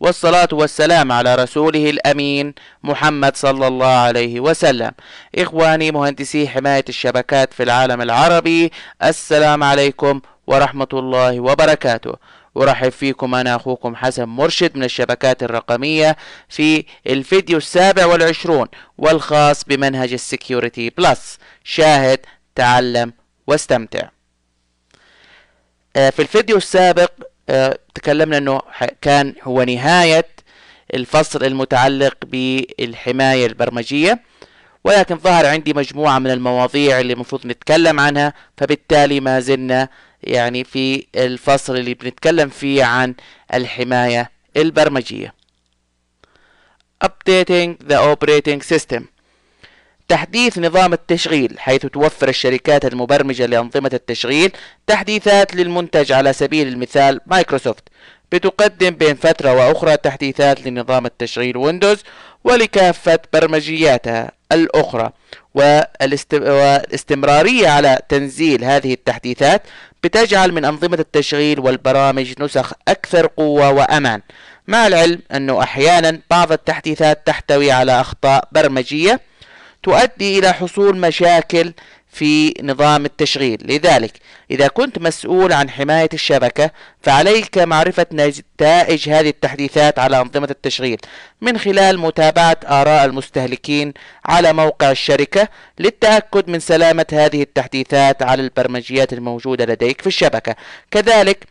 والصلاة والسلام على رسوله الأمين محمد صلى الله عليه وسلم. إخواني مهندسي حماية الشبكات في العالم العربي السلام عليكم ورحمة الله وبركاته. أرحب فيكم أنا أخوكم حسن مرشد من الشبكات الرقمية في الفيديو السابع والعشرون والخاص بمنهج ال Security Plus. شاهد تعلم واستمتع. آه، في الفيديو السابق تكلمنا أنه كان هو نهاية الفصل المتعلق بالحماية البرمجية ولكن ظهر عندي مجموعة من المواضيع اللي المفروض نتكلم عنها فبالتالي ما زلنا يعني في الفصل اللي بنتكلم فيه عن الحماية البرمجية. Updating the operating system. تحديث نظام التشغيل حيث توفر الشركات المبرمجة لأنظمة التشغيل تحديثات للمنتج على سبيل المثال مايكروسوفت. بتقدم بين فترة وأخرى تحديثات لنظام التشغيل ويندوز ولكافة برمجياتها الأخرى. والاستمرارية على تنزيل هذه التحديثات بتجعل من أنظمة التشغيل والبرامج نسخ أكثر قوة وأمان. مع العلم أنه أحيانا بعض التحديثات تحتوي على أخطاء برمجية تؤدي إلى حصول مشاكل في نظام التشغيل. لذلك إذا كنت مسؤول عن حماية الشبكة فعليك معرفة نتائج هذه التحديثات على أنظمة التشغيل من خلال متابعة آراء المستهلكين على موقع الشركة للتأكد من سلامة هذه التحديثات على البرمجيات الموجودة لديك في الشبكة. كذلك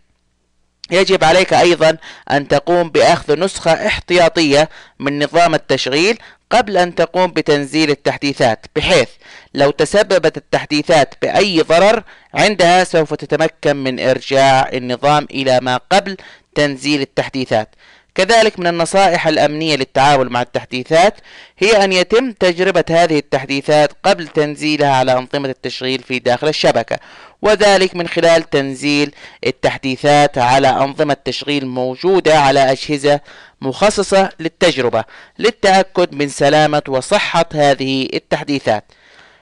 يجب عليك أيضا أن تقوم بأخذ نسخة احتياطية من نظام التشغيل قبل أن تقوم بتنزيل التحديثات بحيث لو تسببت التحديثات بأي ضرر عندها سوف تتمكن من إرجاع النظام إلى ما قبل تنزيل التحديثات. كذلك من النصائح الأمنية للتعامل مع التحديثات هي أن يتم تجربة هذه التحديثات قبل تنزيلها على أنظمة التشغيل في داخل الشبكة وذلك من خلال تنزيل التحديثات على أنظمة تشغيل موجودة على أجهزة مخصصة للتجربة للتأكد من سلامة وصحة هذه التحديثات.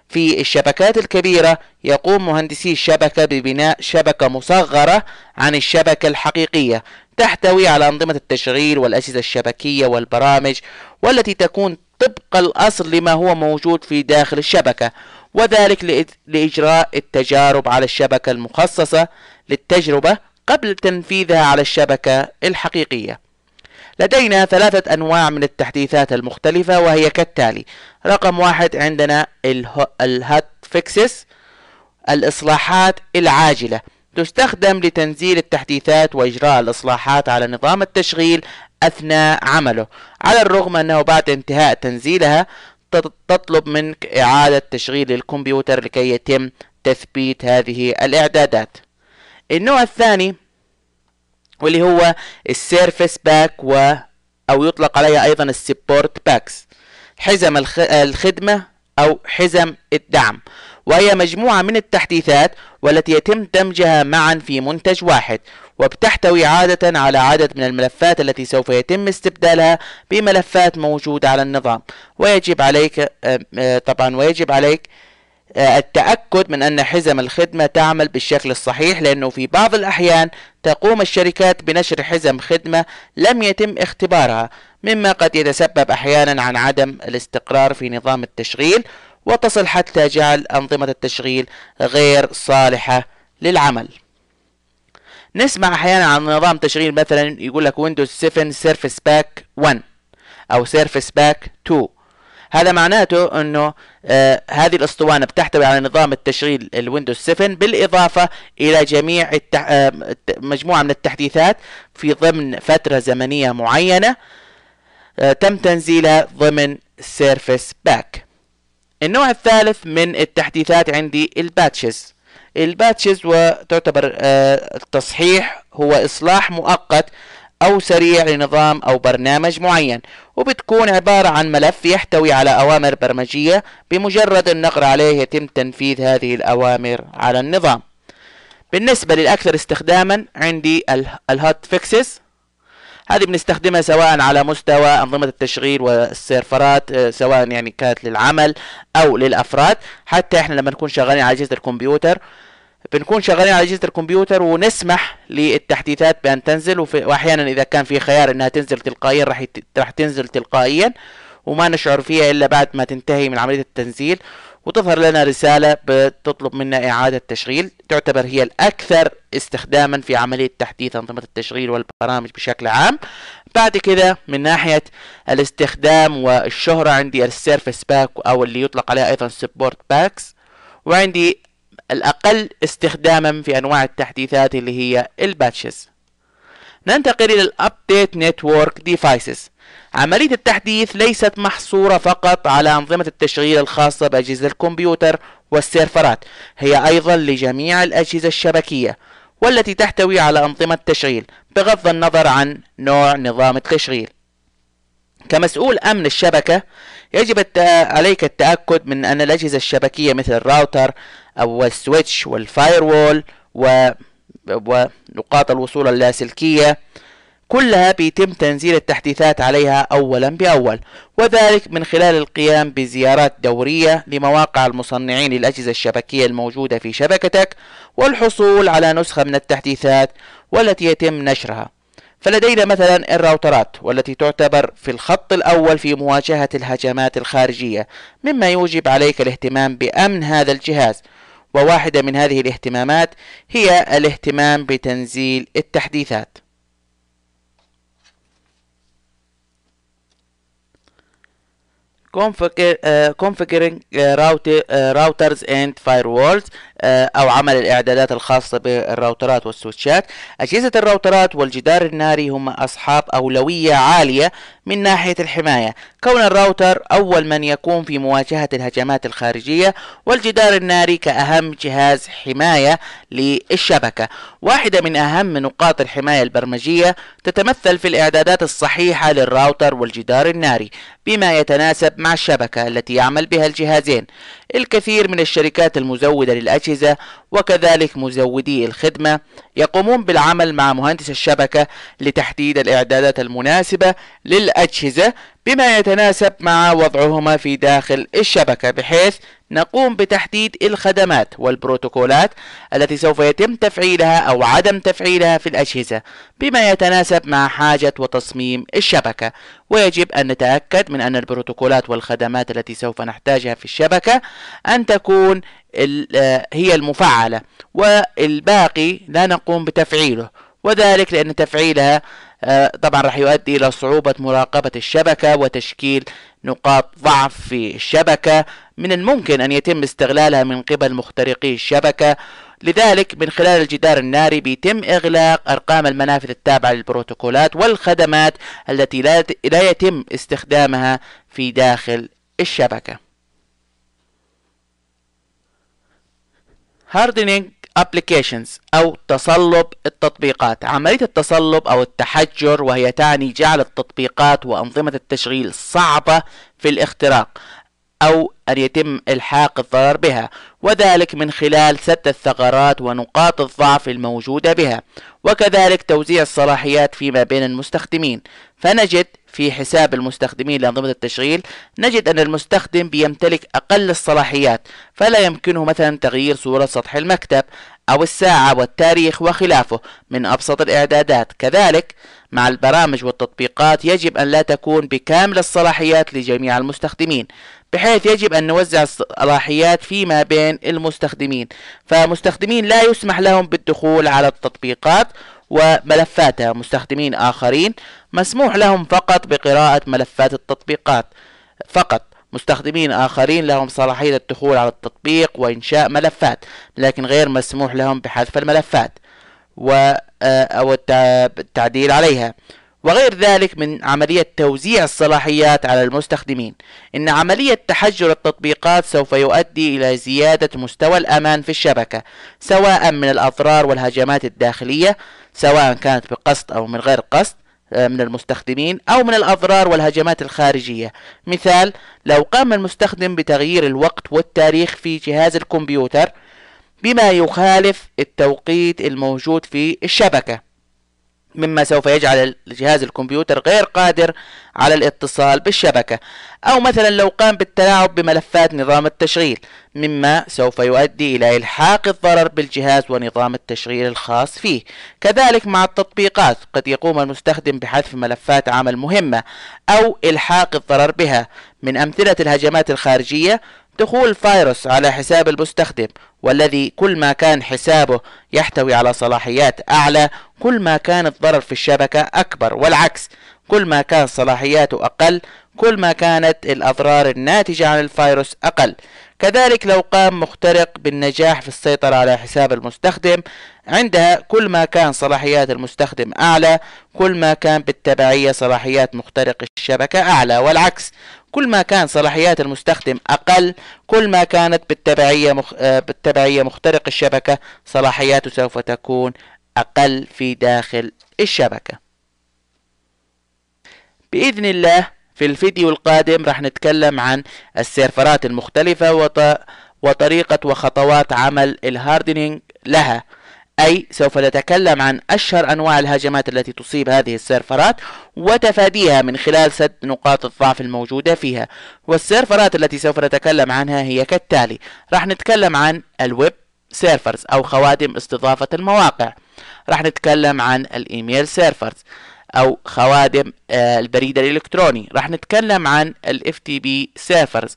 في الشبكات الكبيرة يقوم مهندسي الشبكة ببناء شبكة مصغرة عن الشبكة الحقيقية تحتوي على أنظمة التشغيل والأجهزة الشبكية والبرامج والتي تكون طبق الأصل لما هو موجود في داخل الشبكة وذلك لإجراء التجارب على الشبكة المخصصة للتجربة قبل تنفيذها على الشبكة الحقيقية. لدينا ثلاثة أنواع من التحديثات المختلفة وهي كالتالي رقم واحد عندنا الهات فيكسس الإصلاحات العاجلة. تستخدم لتنزيل التحديثات وإجراء الإصلاحات على نظام التشغيل أثناء عمله على الرغم أنه بعد انتهاء تنزيلها تطلب منك إعادة تشغيل الكمبيوتر لكي يتم تثبيت هذه الإعدادات. النوع الثاني واللي هو ال service pack و أو يطلق عليها أيضا ال support packs حزم الخدمة أو حزم الدعم. وهي مجموعة من التحديثات والتي يتم دمجها معا في منتج واحد وبتحتوي عادة على عدد من الملفات التي سوف يتم استبدالها بملفات موجودة على النظام. ويجب عليك آه، آه، طبعا ويجب عليك آه، التأكد من أن حزم الخدمة تعمل بالشكل الصحيح لأنه في بعض الأحيان تقوم الشركات بنشر حزم خدمة لم يتم اختبارها مما قد يتسبب أحيانا عن عدم الاستقرار في نظام التشغيل. وتصل حتى جعل أنظمة التشغيل غير صالحة للعمل. نسمع أحيانا عن نظام تشغيل مثلا يقول لك ويندوز 7 service pack 1 أو service pack 2 هذا معناته إنه آه هذه الأسطوانة بتحتوي على نظام التشغيل الويندوز 7 بالإضافة إلى جميع التح... آه مجموعة من التحديثات في ضمن فترة زمنية معينة آه تم تنزيلها ضمن service pack النوع الثالث من التحديثات عندي ال patches. ال patches وتعتبر آه، التصحيح هو إصلاح مؤقت أو سريع لنظام أو برنامج معين وبتكون عبارة عن ملف يحتوي على أوامر برمجية بمجرد النقر عليه يتم تنفيذ هذه الأوامر على النظام. بالنسبة للأكثر استخداما عندي ال hotfixes. هذه بنستخدمها سواء على مستوى أنظمة التشغيل والسيرفرات آه، سواء يعني كانت للعمل أو للأفراد. حتى إحنا لما نكون شغالين على أجهزة الكمبيوتر بنكون شغالين على أجهزة الكمبيوتر ونسمح للتحديثات بأن تنزل واحيانا إذا كان في خيار إنها تنزل تلقائيا راح تنزل تلقائيا وما نشعر فيها إلا بعد ما تنتهي من عملية التنزيل. وتظهر لنا رسالة بتطلب منا إعادة تشغيل تعتبر هي الأكثر استخداما في عملية تحديث أنظمة التشغيل والبرامج بشكل عام. بعد كده من ناحية الاستخدام والشهرة عندي ال service pack أو اللي يطلق عليها أيضا support packs وعندي الأقل استخداما في أنواع التحديثات اللي هي ال patches. ننتقل إلى ال update network devices عملية التحديث ليست محصورة فقط على أنظمة التشغيل الخاصة بأجهزة الكمبيوتر والسيرفرات هي أيضا لجميع الأجهزة الشبكية والتي تحتوي على أنظمة تشغيل بغض النظر عن نوع نظام التشغيل. كمسؤول أمن الشبكة يجب عليك التأكد من أن الأجهزة الشبكية مثل الراوتر أو ال switch وال firewall و... ونقاط الوصول اللاسلكية كلها بيتم تنزيل التحديثات عليها أولا بأول وذلك من خلال القيام بزيارات دورية لمواقع المصنعين للأجهزة الشبكية الموجودة في شبكتك والحصول على نسخة من التحديثات والتي يتم نشرها. فلدينا مثلا الراوترات والتي تعتبر في الخط الأول في مواجهة الهجمات الخارجية مما يوجب عليك الاهتمام بأمن هذا الجهاز. وواحدة من هذه الاهتمامات هي الاهتمام بتنزيل التحديثات. Configuring routers and firewalls أو عمل الإعدادات الخاصة بالراوترات والسويتشات. أجهزة الراوترات والجدار الناري هم أصحاب أولوية عالية من ناحية الحماية. كون الراوتر أول من يقوم في مواجهة الهجمات الخارجية والجدار الناري كأهم جهاز حماية للشبكة. واحدة من أهم نقاط الحماية البرمجية تتمثل في الإعدادات الصحيحة للراوتر والجدار الناري. بما يتناسب مع الشبكة التي يعمل بها الجهازين. الكثير من الشركات المزودة للأجهزة وكذلك مزودي الخدمة يقومون بالعمل مع مهندس الشبكة لتحديد الإعدادات المناسبة للأجهزة بما يتناسب مع وضعهما في داخل الشبكة بحيث نقوم بتحديد الخدمات والبروتوكولات التي سوف يتم تفعيلها أو عدم تفعيلها في الأجهزة بما يتناسب مع حاجة وتصميم الشبكة. ويجب أن نتأكد من أن البروتوكولات والخدمات التي سوف نحتاجها في الشبكة أن تكون آه، هي المفعلة والباقي لا نقوم بتفعيله. وذلك لأن تفعيلها آه، طبعا راح يؤدي إلى صعوبة مراقبة الشبكة وتشكيل نقاط ضعف في الشبكة. من الممكن أن يتم استغلالها من قبل مخترقي الشبكة. لذلك من خلال الجدار الناري بيتم إغلاق أرقام المنافذ التابعة للبروتوكولات والخدمات التي لا يتم استخدامها في داخل الشبكة. Hardening applications أو تصلب التطبيقات. عملية التصلب أو التحجر وهي تعني جعل التطبيقات وأنظمة التشغيل صعبة في الاختراق أو أن يتم إلحاق الضرر بها وذلك من خلال سد الثغرات ونقاط الضعف الموجودة بها وكذلك توزيع الصلاحيات فيما بين المستخدمين. فنجد في حساب المستخدمين لأنظمة التشغيل نجد أن المستخدم بيمتلك أقل الصلاحيات فلا يمكنه مثلا تغيير صورة سطح المكتب أو الساعة والتاريخ وخلافه من أبسط الإعدادات. كذلك مع البرامج والتطبيقات يجب أن لا تكون بكامل الصلاحيات لجميع المستخدمين بحيث يجب أن نوزع الصلاحيات فيما بين المستخدمين. فمستخدمين لا يسمح لهم بالدخول على التطبيقات وملفاتها مستخدمين آخرين مسموح لهم فقط بقراءة ملفات التطبيقات. فقط مستخدمين آخرين لهم صلاحية الدخول على التطبيق وإنشاء ملفات لكن غير مسموح لهم بحذف الملفات و آه، أو التعديل عليها. وغير ذلك من عملية توزيع الصلاحيات على المستخدمين. إن عملية تحجر التطبيقات سوف يؤدي إلى زيادة مستوى الأمان في الشبكة سواء من الأضرار والهجمات الداخلية سواء كانت بقصد أو من غير قصد آه، من المستخدمين أو من الأضرار والهجمات الخارجية. مثال لو قام المستخدم بتغيير الوقت والتاريخ في جهاز الكمبيوتر بما يخالف التوقيت الموجود في الشبكة. مما سوف يجعل جهاز الكمبيوتر غير قادر على الاتصال بالشبكة. أو مثلا لو قام بالتلاعب بملفات نظام التشغيل مما سوف يؤدي إلى إلحاق الضرر بالجهاز ونظام التشغيل الخاص فيه. كذلك مع التطبيقات قد يقوم المستخدم بحذف ملفات عمل مهمة أو إلحاق الضرر بها. من أمثلة الهجمات الخارجية دخول فيروس على حساب المستخدم والذي كل ما كان حسابه يحتوي على صلاحيات أعلى كل ما كان الضرر في الشبكة أكبر والعكس كل ما كان صلاحياته أقل كل ما كانت الأضرار الناتجة عن الفيروس أقل. كذلك لو قام مخترق بالنجاح في السيطرة على حساب المستخدم عندها كل ما كان صلاحيات المستخدم أعلى كل ما كان بالتبعية صلاحيات مخترق الشبكة أعلى والعكس كل ما كان صلاحيات المستخدم أقل كل ما كانت بالتبعية مخ... آه، بالتبعية مخترق الشبكة صلاحياته سوف تكون أقل في داخل الشبكة. بإذن الله في الفيديو القادم راح نتكلم عن السيرفرات المختلفة وط... وطريقة وخطوات عمل ال hardening لها. أي سوف نتكلم عن أشهر أنواع الهجمات التي تصيب هذه السيرفرات وتفاديها من خلال سد نقاط الضعف الموجودة فيها. والسيرفرات التي سوف نتكلم عنها هي كالتالي راح نتكلم عن الويب servers أو خوادم استضافة المواقع. راح نتكلم عن ال email servers أو خوادم آه، البريد الإلكتروني. راح نتكلم عن ال FTP servers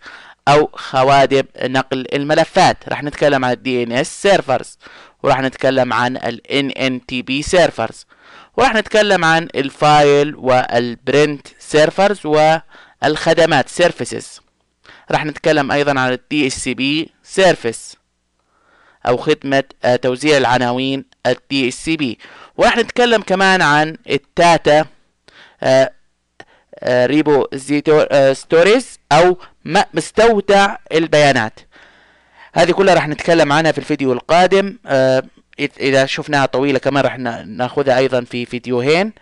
أو خوادم نقل الملفات. راح نتكلم عن ال DNS servers وراح نتكلم عن ال NNTP servers وراح نتكلم عن ال file وال print servers والخدمات services راح نتكلم أيضا عن ال DHCP service أو خدمة آه، توزيع العناوين ال DHCP وراح نتكلم كمان عن ال data repositories أو مستودع البيانات. هذه كلها راح نتكلم عنها في الفيديو القادم. آه، إذا شفناها طويلة كمان راح نأخذها أيضا في فيديوهين.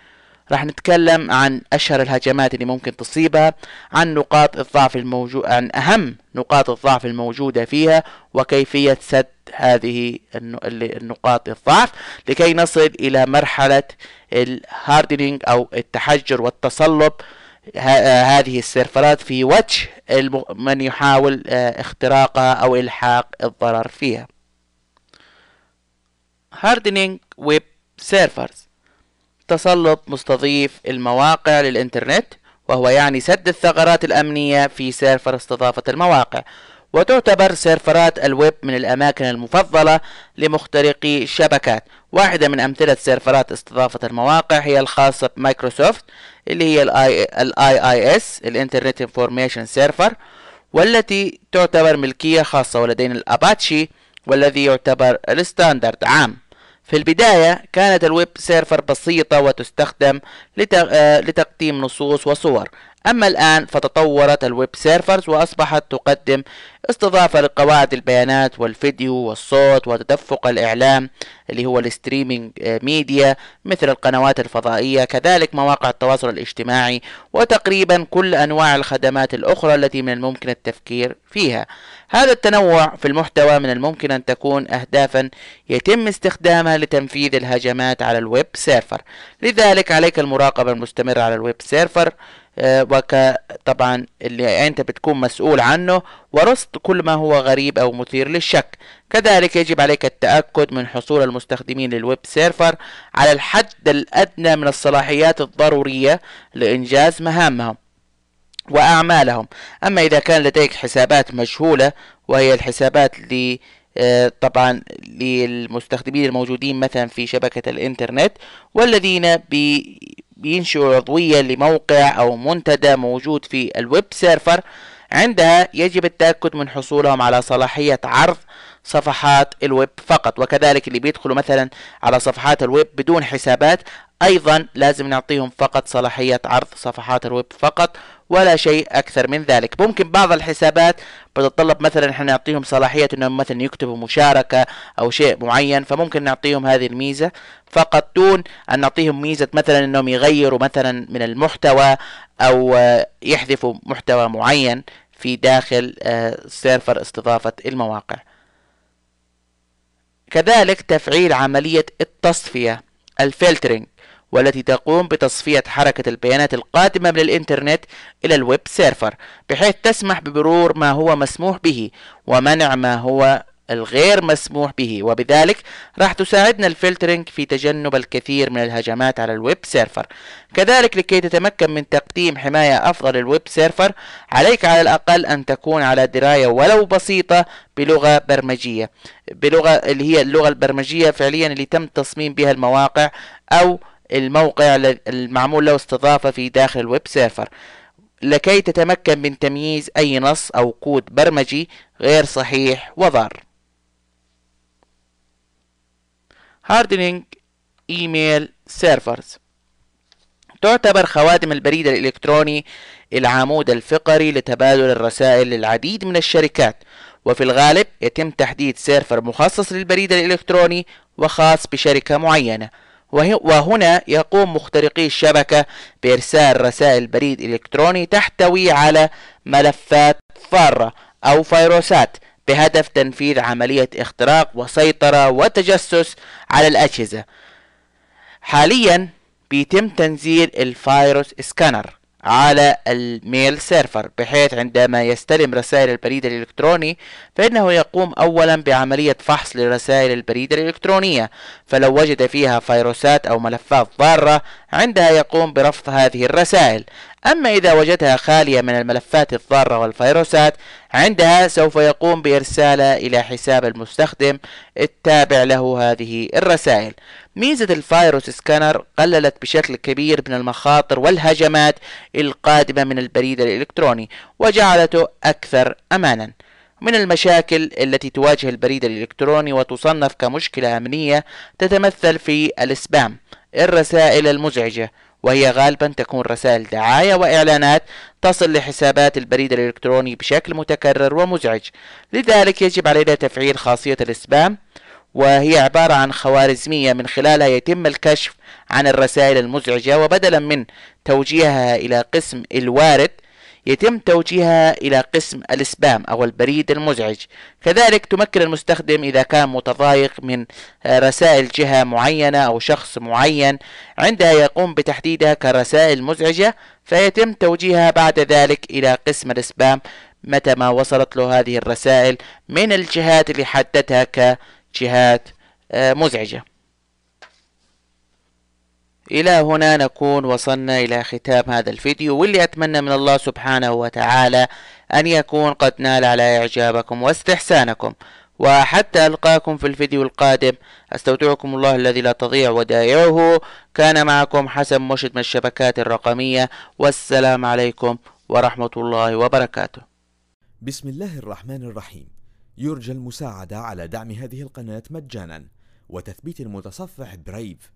راح نتكلم عن أشهر الهجمات اللي ممكن تصيبها عن نقاط الضعف الموجود عن أهم نقاط الضعف الموجودة فيها وكيفية سد هذه النقاط الضعف لكي نصل إلى مرحلة ال hardening أو التحجر والتصلب هذه السيرفرات في وجه من يحاول آه، اختراقها أو إلحاق الضرر فيها. Hardening web servers تسلط مستضيف المواقع للإنترنت وهو يعني سد الثغرات الأمنية في سيرفر استضافة المواقع. وتعتبر سيرفرات الويب من الأماكن المفضلة لمخترقي الشبكات. واحدة من أمثلة سيرفرات استضافة المواقع هي الخاصة بمايكروسوفت اللي هي ال IIS ال Internet Information Server والتي تعتبر ملكية خاصة ولدينا الأباتشي والذي يعتبر ال standard عام. في البداية كانت ال web server بسيطة وتستخدم آه، لتقديم نصوص وصور. أما الآن فتطورت ال web servers وأصبحت تقدم استضافة لقواعد البيانات والفيديو والصوت وتدفق الإعلام اللي هو ال streaming media مثل القنوات الفضائية كذلك مواقع التواصل الاجتماعي وتقريبا كل أنواع الخدمات الأخرى التي من الممكن التفكير فيها. هذا التنوع في المحتوى من الممكن أن تكون أهدافا يتم استخدامها لتنفيذ الهجمات على الـ web server. لذلك عليك المراقبة المستمرة على الـ web server. آه، وك طبعا اللي أنت بتكون مسؤول عنه ورصد كل ما هو غريب أو مثير للشك. كذلك يجب عليك التأكد من حصول المستخدمين لل web server على الحد الأدنى من الصلاحيات الضرورية لإنجاز مهامهم وأعمالهم. أما إذا كان لديك حسابات مجهولة وهي الحسابات اللي آه، طبعا للمستخدمين الموجودين مثلا في شبكة الإنترنت والذين بي بينشئوا عضوية لموقع أو منتدى موجود في الـ web server. عندها يجب التأكد من حصولهم على صلاحية عرض صفحات الويب فقط وكذلك اللي بيدخلوا مثلا على صفحات الويب بدون حسابات أيضا لازم نعطيهم فقط صلاحية عرض صفحات الويب فقط ولا شيء أكثر من ذلك. ممكن بعض الحسابات بتتطلب مثلا إحنا نعطيهم صلاحية إنهم مثلا يكتبوا مشاركة أو شيء معين فممكن نعطيهم هذه الميزة. فقط دون أن نعطيهم ميزة مثلا إنهم يغيروا مثلا من المحتوى أو يحذفوا محتوى معين في داخل server استضافة المواقع. كذلك تفعيل عملية التصفية ال filtering والتي تقوم بتصفية حركة البيانات القادمة من الإنترنت إلى الـ web server بحيث تسمح بمرور ما هو مسموح به ومنع ما هو الغير مسموح به. وبذلك راح تساعدنا ال filtering في تجنب الكثير من الهجمات على الـ web server. كذلك لكي تتمكن من تقديم حماية أفضل لل web server عليك على الأقل أن تكون على دراية ولو بسيطة بلغة برمجية بلغة اللي هي اللغة البرمجية فعليا اللي تم تصميم بها المواقع أو الموقع المعمول له استضافة في داخل الـ web server. لكي تتمكن من تمييز أي نص أو كود برمجي غير صحيح وضار. hardening email servers تعتبر خوادم البريد الإلكتروني العمود الفقري لتبادل الرسائل للعديد من الشركات. وفي الغالب يتم تحديد سيرفر مخصص للبريد الإلكتروني وخاص بشركة معينة. وهنا يقوم مخترقي الشبكة بإرسال رسائل بريد إلكتروني تحتوي على ملفات ضارة أو فيروسات بهدف تنفيذ عملية اختراق وسيطرة وتجسس على الأجهزة. حاليا بيتم تنزيل ال virus scanner. على ال mail server. بحيث عندما يستلم رسائل البريد الإلكتروني فإنه يقوم أولا بعملية فحص لرسائل البريد الإلكترونية. فلو وجد فيها فيروسات أو ملفات ضارة عندها يقوم برفض هذه الرسائل. أما إذا وجدها خالية من الملفات الضارة والفيروسات عندها سوف يقوم بإرسالها إلى حساب المستخدم التابع له هذه الرسائل. ميزة الفيروس سكانر قللت بشكل كبير من المخاطر والهجمات القادمة من البريد الإلكتروني وجعلته أكثر أمانا. من المشاكل التي تواجه البريد الإلكتروني وتصنف كمشكلة أمنية تتمثل في السبام. الرسائل المزعجة وهي غالبا تكون رسائل دعاية وإعلانات تصل لحسابات البريد الإلكتروني بشكل متكرر ومزعج. لذلك يجب علينا تفعيل خاصية السبام وهي عبارة عن خوارزمية من خلالها يتم الكشف عن الرسائل المزعجة وبدلا من توجيهها إلى قسم الوارد يتم توجيهها إلى قسم السبام أو البريد المزعج. كذلك تمكن المستخدم إذا كان متضايق من رسائل جهة معينة أو شخص معين عندها يقوم بتحديدها كرسائل مزعجة فيتم توجيهها بعد ذلك إلى قسم السبام متى ما وصلت له هذه الرسائل من الجهات اللي حددها كجهات آه، مزعجة. إلى هنا نكون وصلنا إلى ختام هذا الفيديو واللي أتمنى من الله سبحانه وتعالى أن يكون قد نال على إعجابكم واستحسانكم. وحتى ألقاكم في الفيديو القادم أستودعكم الله الذي لا تضيع ودائعه. كان معكم حسن مرشد من الشبكات الرقمية والسلام عليكم ورحمة الله وبركاته. بسم الله الرحمن الرحيم. يرجى المساعدة على دعم هذه القناة مجانا وتثبيت المتصفح برايف